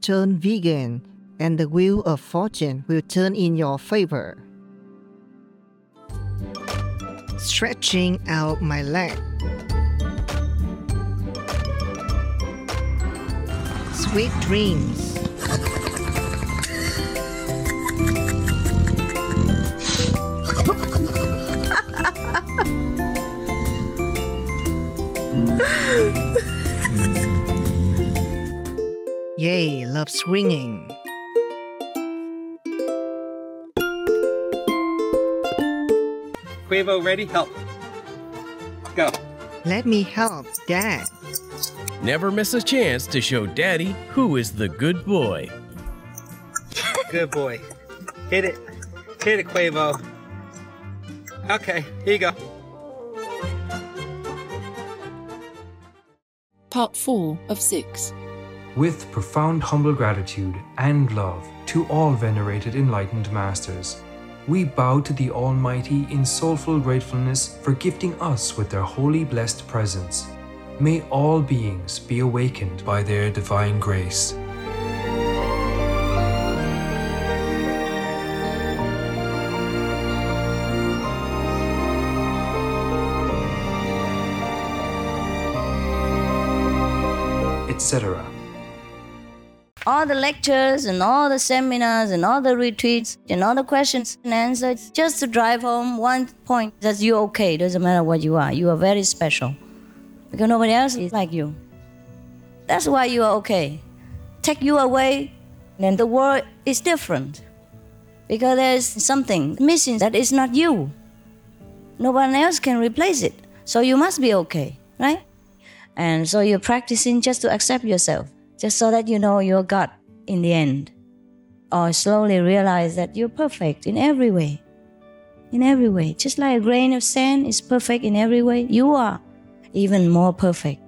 turn vegan and the wheel of fortune will turn in your favor. Stretching out my leg. Sweet dreams. Yay, love swinging. Quavo, ready? Help. Go. Let me help, Dad. Never miss a chance to show Daddy who is the good boy. Good boy. Hit it. Hit it, Quavo. Okay, here you go. Part 4 of 6. With profound humble gratitude and love to all venerated enlightened masters, we bow to the Almighty in soulful gratefulness for gifting us with their holy blessed presence. May all beings be awakened by their divine grace. etc. all the lectures and all the seminars and all the retreats and all the questions and answers just to drive home one point that you're okay doesn't matter what you are you are very special. Because nobody else is like you. That's why you are okay. Take you away then the world is different. Because there's something missing that is not you. No one else can replace it. So you must be okay right? And so you're practicing just to accept yourself just so that you know you're God in the end. Or slowly realize that you're perfect in every way. In every way. Just like a grain of sand is perfect in every way, you are even more perfect.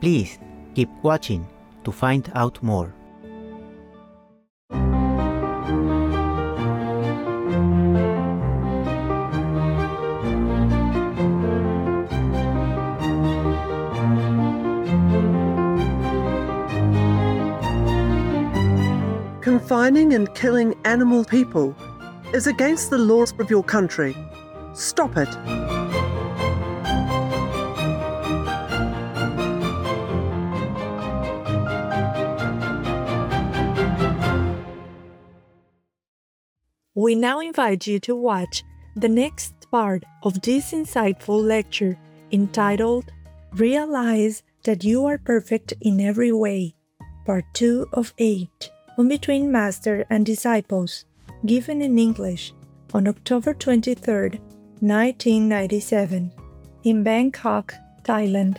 Please keep watching to find out more. Confining and killing animal people is against the laws of your country. Stop it. We now invite you to watch the next part of this insightful lecture entitled Realize that you are perfect in every way, part 2 of 8, on between master and disciples, given in English on October 23, 1997, in Bangkok, Thailand.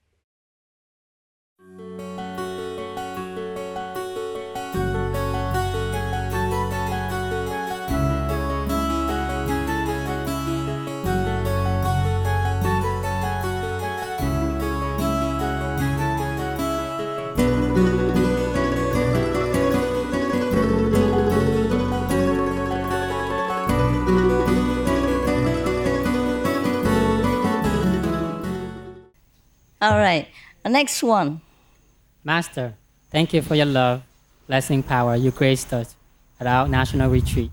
All right, the next one. Master, thank you for your love, blessing power you graced us at our national retreat.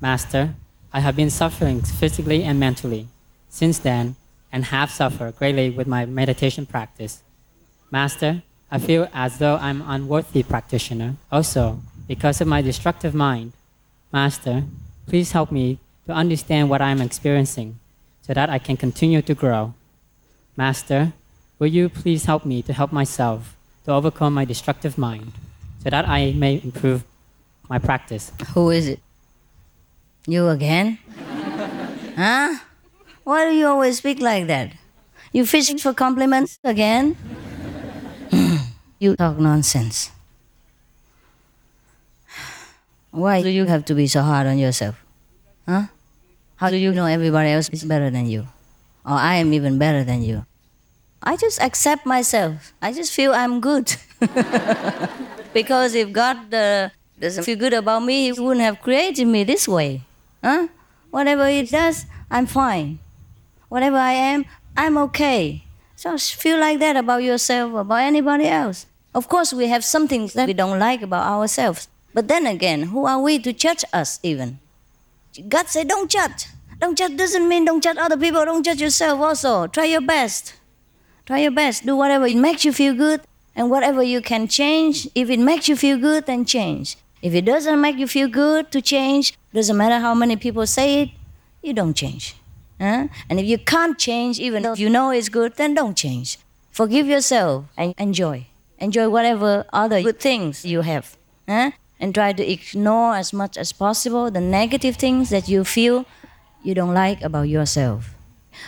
Master, I have been suffering physically and mentally since then and have suffered greatly with my meditation practice. Master, I feel as though I'm unworthy practitioner, also because of my destructive mind. Master, please help me to understand what I'm experiencing so that I can continue to grow. Master, will you please help me to help myself to overcome my destructive mind so that I may improve my practice? Who is it? You again? huh? Why do you always speak like that? You fishing for compliments again? you talk nonsense. Why do you have to be so hard on yourself? Huh? How do you know everybody else is better than you? Or I am even better than you? I just accept myself. I just feel I'm good. because if God uh, doesn't feel good about me, He wouldn't have created me this way. Huh? Whatever He does, I'm fine. Whatever I am, I'm okay. Just feel like that about yourself, about anybody else. Of course, we have something that we don't like about ourselves. But then again, who are we to judge us even? God said, don't judge. Don't judge doesn't mean don't judge other people. Don't judge yourself also. Try your best. Try your best. Do whatever it makes you feel good and whatever you can change. If it makes you feel good, then change. If it doesn't make you feel good to change, doesn't matter how many people say it, you don't change. Huh? And if you can't change, even though you know it's good, then don't change. Forgive yourself and enjoy. Enjoy whatever other good things you have. Huh? And try to ignore as much as possible the negative things that you feel you don't like about yourself.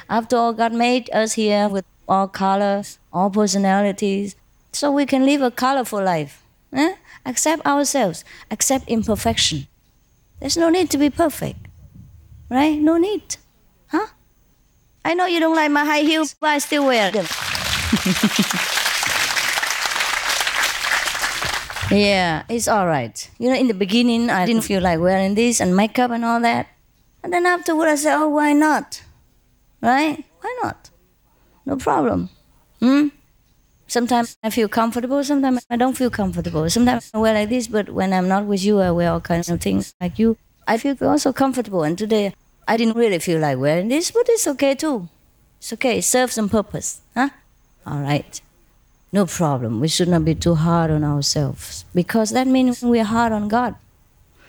After all, God made us here with all colors, all personalities, so we can live a colorful life. Huh? Accept ourselves, accept imperfection. There's no need to be perfect, right? No need. Huh? I know you don't like my high heels, but I still wear them. yeah, it's all right. You know, in the beginning, I didn't feel like wearing this and makeup and all that. And then afterward, I said, oh, why not? Right? Why not? No problem. Hmm? Sometimes I feel comfortable, sometimes I don't feel comfortable. Sometimes I wear like this, but when I'm not with you, I wear all kinds of things like you. I feel also comfortable. And today, I didn't really feel like wearing this, but it's okay too. It's okay. It serves some purpose. Huh? All right. No problem. We should not be too hard on ourselves because that means we're hard on God.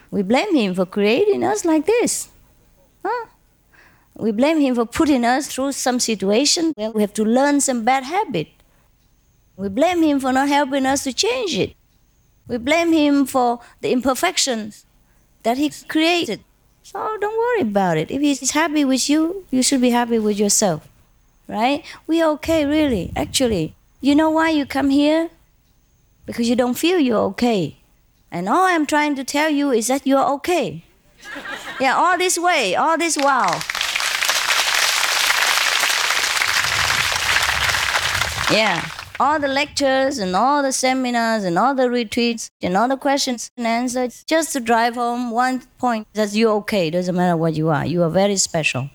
We blame Him for creating us like this. Huh? We blame Him for putting us through some situation where we have to learn some bad habit. We blame Him for not helping us to change it. We blame Him for the imperfections that He created. So don't worry about it. If He's happy with you, you should be happy with yourself. Right? We are okay, really, actually. You know why you come here? Because you don't feel you're okay. And all I'm trying to tell you is that you're okay. yeah, all this way, all this while. Yeah, all the lectures and all the seminars and all the retreats and all the questions and answers just to drive home one point that you're okay. It Doesn't matter what you are. You are very special.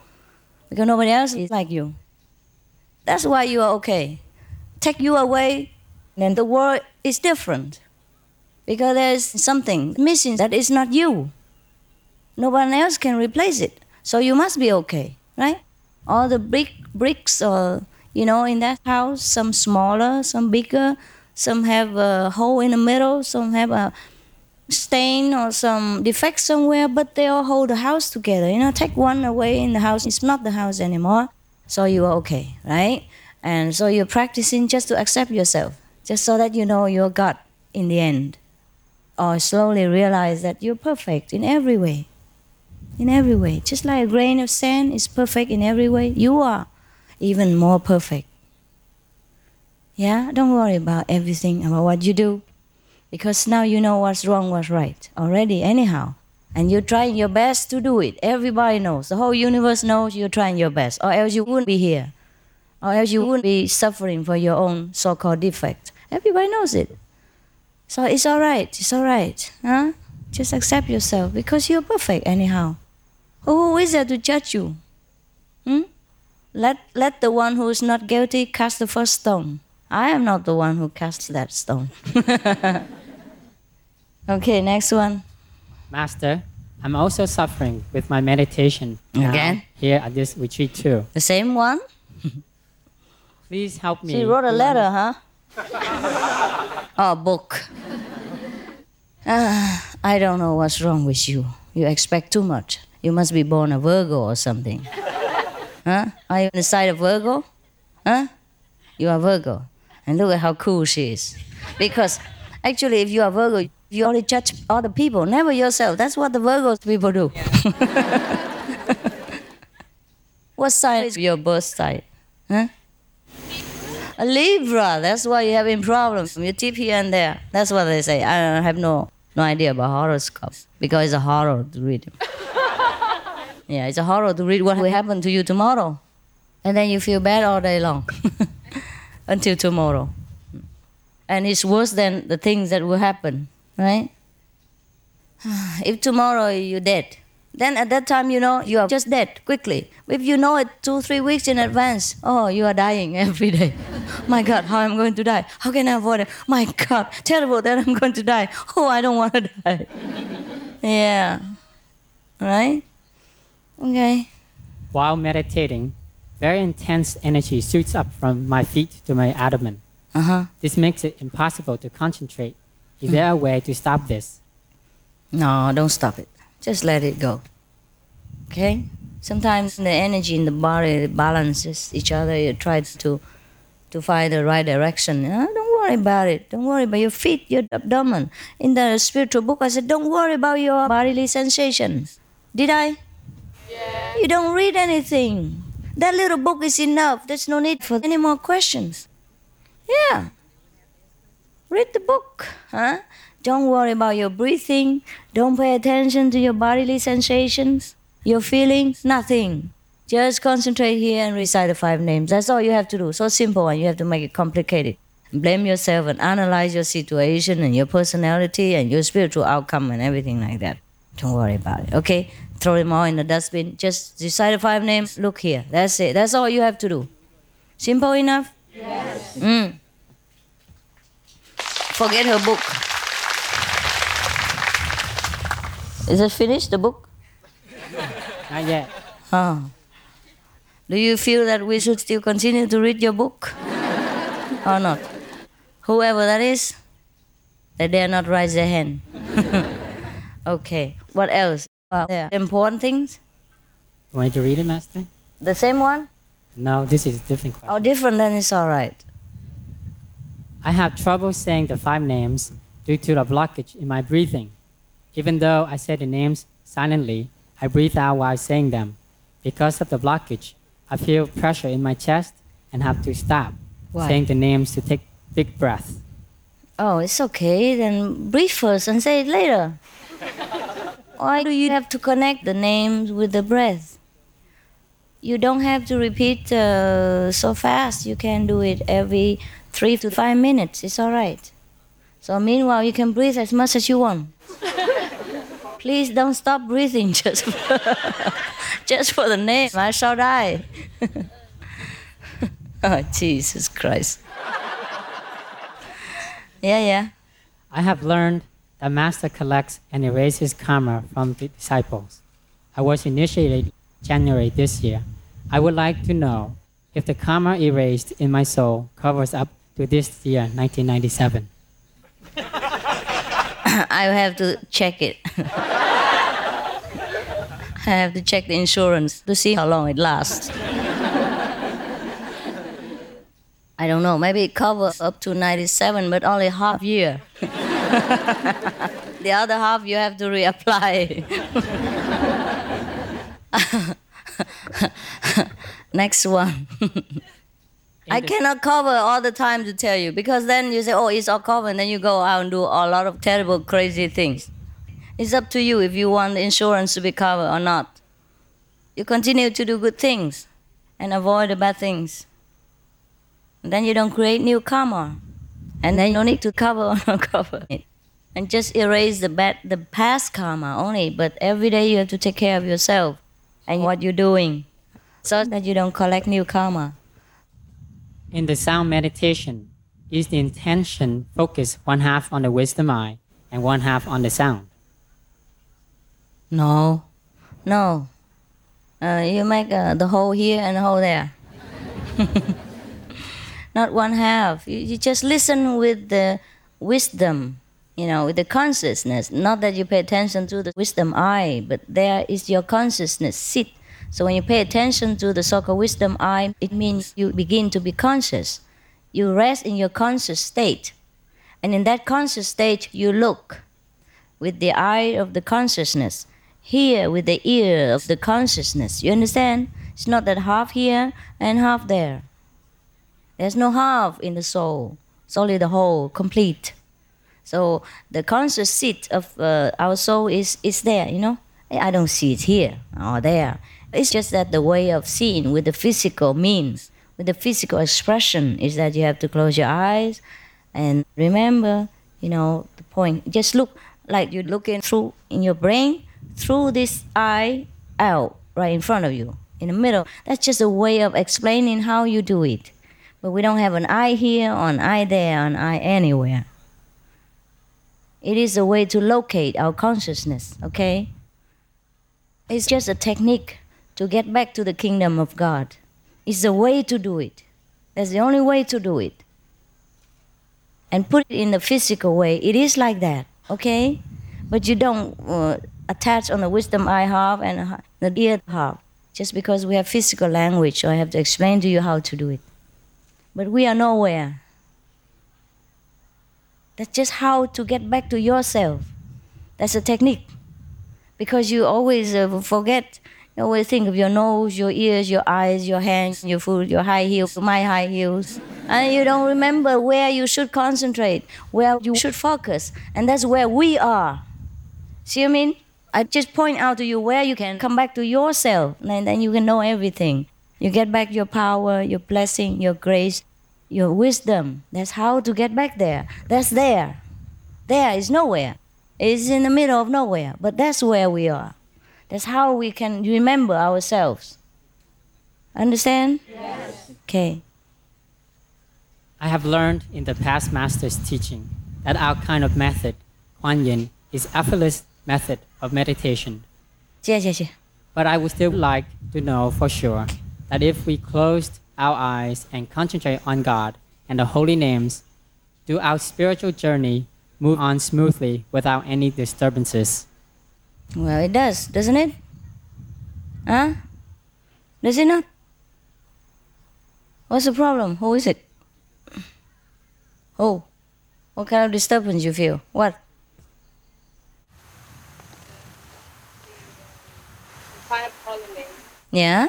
Because nobody else is like you. That's why you are okay. Take you away, then the world is different. Because there's something missing that is not you. No one else can replace it. So you must be okay, right? All the big bricks or you know, in that house, some smaller, some bigger, some have a hole in the middle, some have a stain or some defect somewhere, but they all hold the house together. You know, take one away in the house, it's not the house anymore. So you are okay, right? And so you're practicing just to accept yourself, just so that you know you're God in the end. Or slowly realize that you're perfect in every way. In every way. Just like a grain of sand is perfect in every way, you are even more perfect. Yeah, don't worry about everything about what you do because now you know what's wrong, what's right already, anyhow. And you're trying your best to do it. Everybody knows. The whole universe knows you're trying your best, or else you wouldn't be here. Or else you wouldn't be suffering for your own so called defect. Everybody knows it. So it's all right. It's all right. Huh? Just accept yourself because you're perfect, anyhow. Who is there to judge you? Hmm? Let, let the one who is not guilty cast the first stone. I am not the one who casts that stone. okay, next one. Master, I'm also suffering with my meditation. Again? Here at this retreat too. The same one? Please help me. She wrote a letter, huh? oh, book. Ah, I don't know what's wrong with you. You expect too much. You must be born a Virgo or something. Huh? Are you on the side of Virgo? Huh? You are Virgo. And look at how cool she is. Because actually, if you are Virgo, you only judge other people, never yourself. That's what the Virgo people do. what sign is your birth sign? Huh? A Libra, that's why you're having problems. You tip here and there. That's what they say. I have no, no idea about horoscope because it's a horror to read. Yeah, it's a horror to read what will happen to you tomorrow. And then you feel bad all day long until tomorrow. And it's worse than the things that will happen, right? if tomorrow you're dead, then at that time you know you are just dead quickly. If you know it two, three weeks in advance, oh, you are dying every day. My God, how I'm going to die? How can I avoid it? My God, terrible that I'm going to die. Oh, I don't want to die. yeah. Right? Okay. While meditating, very intense energy shoots up from my feet to my abdomen. Uh-huh. This makes it impossible to concentrate. Is there a way to stop this? No, don't stop it. Just let it go. Okay? Sometimes the energy in the body balances each other. You try to to find the right direction. Uh, don't worry about it. Don't worry about your feet, your abdomen. In the spiritual book, I said, don't worry about your bodily sensations. Did I? You don't read anything. That little book is enough. There's no need for any more questions. Yeah. Read the book, huh? Don't worry about your breathing. Don't pay attention to your bodily sensations, your feelings, nothing. Just concentrate here and recite the five names. That's all you have to do. So simple, and you have to make it complicated. Blame yourself and analyze your situation and your personality and your spiritual outcome and everything like that. Don't worry about it. Okay? Throw them all in the dustbin. Just decide the five names. Look here. That's it. That's all you have to do. Simple enough? Yes. Mm. Forget her book. Is it finished, the book? Not yet. Oh. Do you feel that we should still continue to read your book? or not? Whoever that is, they dare not raise their hand. okay. What else? Uh, there. Important things? You want to read it, Master? The same one? No, this is a different question. Oh, different, then it's all right. I have trouble saying the five names due to the blockage in my breathing. Even though I say the names silently, I breathe out while saying them. Because of the blockage, I feel pressure in my chest and have to stop Why? saying the names to take big breaths. Oh, it's okay. Then breathe first and say it later. Why do you have to connect the names with the breath? You don't have to repeat uh, so fast. You can do it every three to five minutes. It's all right. So meanwhile, you can breathe as much as you want. Please don't stop breathing just for, just for the name. I shall die. oh, Jesus Christ. Yeah, yeah. I have learned that Master collects and erases karma from the disciples. I was initiated January this year. I would like to know if the karma erased in my soul covers up to this year, 1997. I have to check it. I have to check the insurance to see how long it lasts. I don't know, maybe it covers up to 97, but only half year. the other half you have to reapply. Next one. I cannot cover all the time to tell you because then you say, oh, it's all covered, and then you go out and do a lot of terrible, crazy things. It's up to you if you want the insurance to be covered or not. You continue to do good things and avoid the bad things. And then you don't create new karma. And then you don't need to cover or not cover it. And just erase the bad the past karma only. But every day you have to take care of yourself and what you're doing. So that you don't collect new karma. In the sound meditation, is the intention focused one half on the wisdom eye and one half on the sound? No, no. Uh, you make uh, the hole here and the hole there. Not one half. You, you just listen with the wisdom, you know, with the consciousness. Not that you pay attention to the wisdom eye, but there is your consciousness sit. So when you pay attention to the so-called wisdom eye, it means you begin to be conscious. You rest in your conscious state. And in that conscious state, you look with the eye of the consciousness hear with the ear of the consciousness. You understand? It's not that half here and half there. There's no half in the soul. It's only the whole, complete. So the conscious seat of uh, our soul is is there. You know, I don't see it here or there. It's just that the way of seeing with the physical means, with the physical expression, is that you have to close your eyes and remember, you know, the point. Just look like you're looking through in your brain through this eye out right in front of you in the middle. That's just a way of explaining how you do it. But we don't have an eye here, or an eye there, an eye anywhere. It is a way to locate our consciousness, okay? It's just a technique to get back to the kingdom of God. It's a way to do it. That's the only way to do it. And put it in the physical way. It is like that, okay? But you don't uh, attach on the wisdom I have and the ear have. Just because we have physical language, so I have to explain to you how to do it. But we are nowhere. That's just how to get back to yourself. That's a technique. Because you always uh, forget, you always think of your nose, your ears, your eyes, your hands, your foot, your high heels, my high heels. And you don't remember where you should concentrate, where you should focus. And that's where we are. See what I mean? I just point out to you where you can come back to yourself, and then you can know everything. You get back your power, your blessing, your grace, your wisdom. That's how to get back there. That's there. There is nowhere. It's in the middle of nowhere, but that's where we are. That's how we can remember ourselves. Understand? Yes. Okay. I have learned in the past master's teaching that our kind of method, Kuan Yin, is effortless method of meditation. But I would still like to know for sure that if we closed our eyes and concentrate on God and the holy names, do our spiritual journey move on smoothly without any disturbances? Well, it does, doesn't it? Huh? Does it not? What's the problem? Who is it? Who? What kind of disturbance you feel? What? Fire pollinate. Yeah?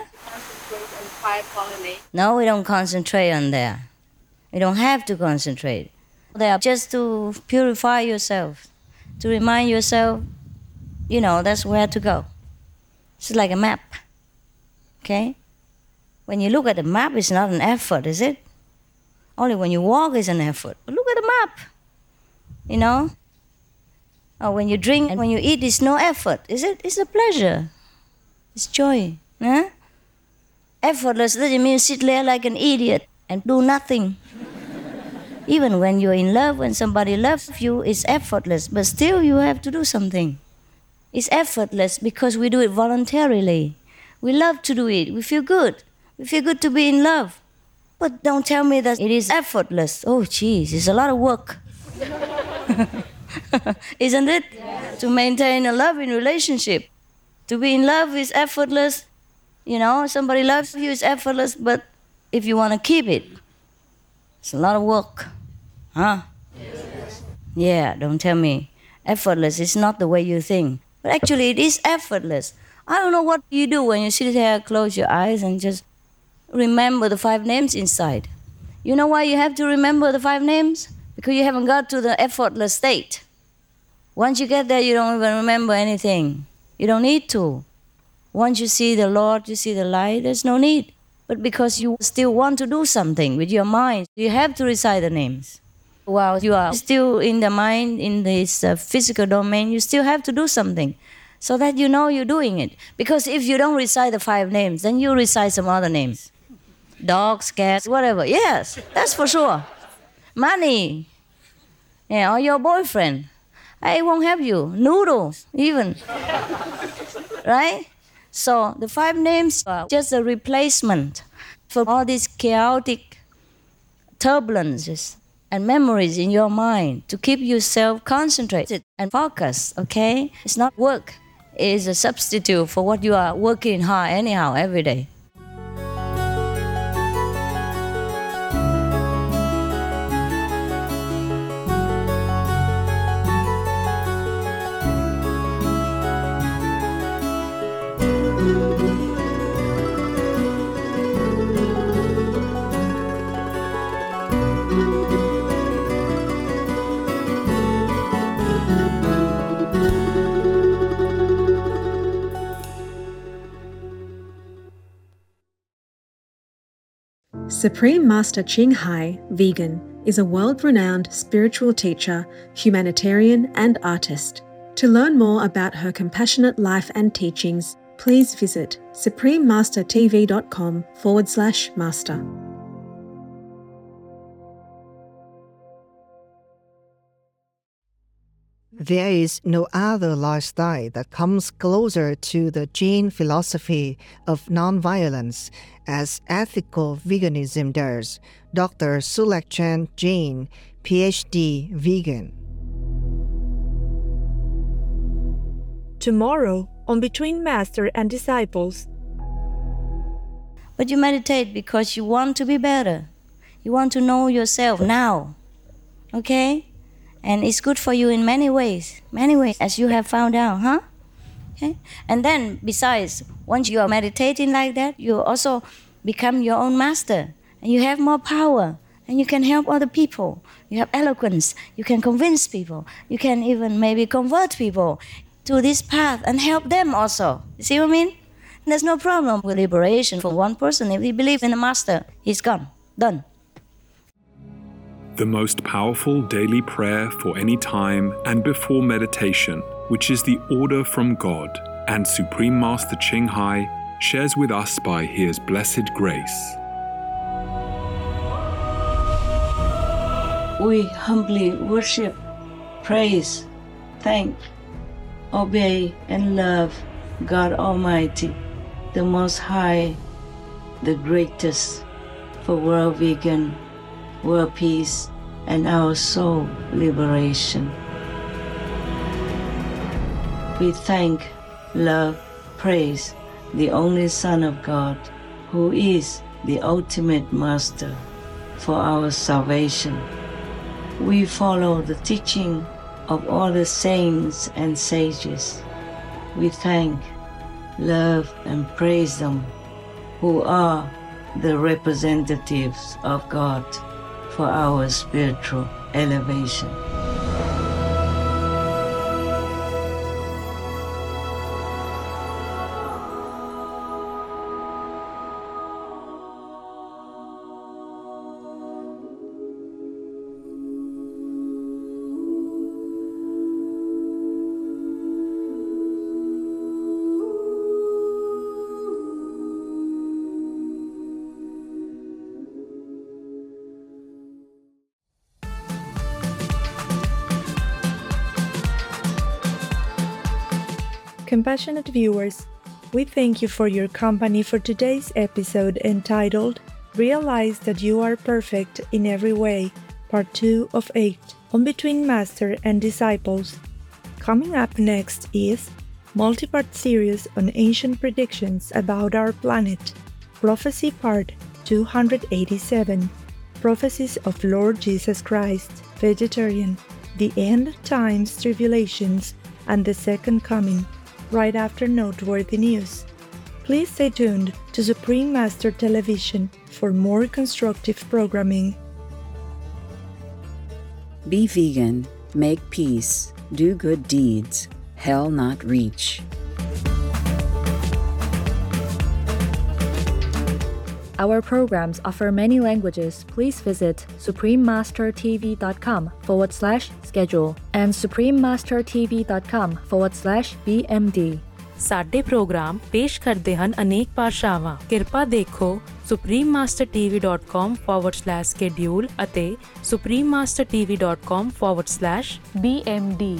Pollinate. No, we don't concentrate on there. You don't have to concentrate. They are just to purify yourself, to remind yourself, you know, that's where to go. It's like a map. Okay? When you look at the map, it's not an effort, is it? Only when you walk is an effort. But look at the map. You know? Or when you drink and when you eat, it's no effort, is it? It's a pleasure. It's joy. Huh? Effortless doesn't mean sit there like an idiot and do nothing. Even when you're in love, when somebody loves you, it's effortless, but still you have to do something. It's effortless because we do it voluntarily. We love to do it. We feel good. We feel good to be in love. But don't tell me that it is effortless. Oh, jeez, it's a lot of work. Isn't it? Yes. To maintain a loving relationship. To be in love is effortless. You know, somebody loves you is effortless, but if you want to keep it, it's a lot of work. Huh? Yes. Yeah, don't tell me. Effortless is not the way you think. But actually, it is effortless. I don't know what you do when you sit there, close your eyes, and just remember the five names inside. You know why you have to remember the five names? Because you haven't got to the effortless state. Once you get there, you don't even remember anything. You don't need to. Once you see the Lord, you see the light, there's no need. But because you still want to do something with your mind, you have to recite the names. While you are still in the mind, in this uh, physical domain, you still have to do something so that you know you're doing it. Because if you don't recite the five names, then you recite some other names dogs, cats, whatever. Yes, that's for sure. Money, yeah, or your boyfriend. I won't help you. Noodles, even. right? So the five names are just a replacement for all these chaotic turbulences and memories in your mind to keep yourself concentrated and focused, okay? It's not work, it's a substitute for what you are working hard anyhow every day. Supreme Master Ching Hai, vegan, is a world renowned spiritual teacher, humanitarian, and artist. To learn more about her compassionate life and teachings, please visit suprememastertv.com forward slash master. There is no other lifestyle that comes closer to the Jain philosophy of nonviolence as ethical veganism does. Dr. Sulekh Chand Jain, PhD, vegan. Tomorrow, on Between Master and Disciples, But you meditate because you want to be better. You want to know yourself now. Okay? And it's good for you in many ways. Many ways, as you have found out, huh? Okay? And then, besides, once you are meditating like that, you also become your own master. And you have more power. And you can help other people. You have eloquence. You can convince people. You can even maybe convert people to this path and help them also. See what I mean? There's no problem with liberation for one person. If he believes in the master, he's gone. Done. The most powerful daily prayer for any time and before meditation, which is the order from God, and Supreme Master Ching Hai shares with us by His blessed grace. We humbly worship, praise, thank, obey, and love God Almighty, the Most High, the greatest for world vegan, world peace, and our soul liberation. We thank, love, praise the only Son of God, who is the ultimate Master for our salvation. We follow the teaching of all the saints and sages. We thank, love, and praise them who are the representatives of God for our spiritual elevation. Compassionate viewers, we thank you for your company for today's episode entitled Realize That You Are Perfect in Every Way, Part 2 of 8, on Between Master and Disciples. Coming up next is multi-part series on ancient predictions about our planet, Prophecy Part 287, Prophecies of Lord Jesus Christ, Vegetarian, the End Times Tribulations, and the Second Coming right after noteworthy news. Please stay tuned to Supreme Master Television for more constructive programming. Be vegan, make peace, do good deeds, hell not reach. Our programs offer many languages. Please visit suprememastertv.com forward slash schedule and suprememastertv.com forward slash BMD. ਸਾਡੇ programme ਪੇਸ਼ ਕਰਦੇ ਹਨ ਅਨੇਕ ਭਾਸ਼ਾਵਾਂ ਕਿਰਪਾ ਦੇਖੋ suprememastertv.com/schedule ਅਤੇ suprememastertv.com/bmd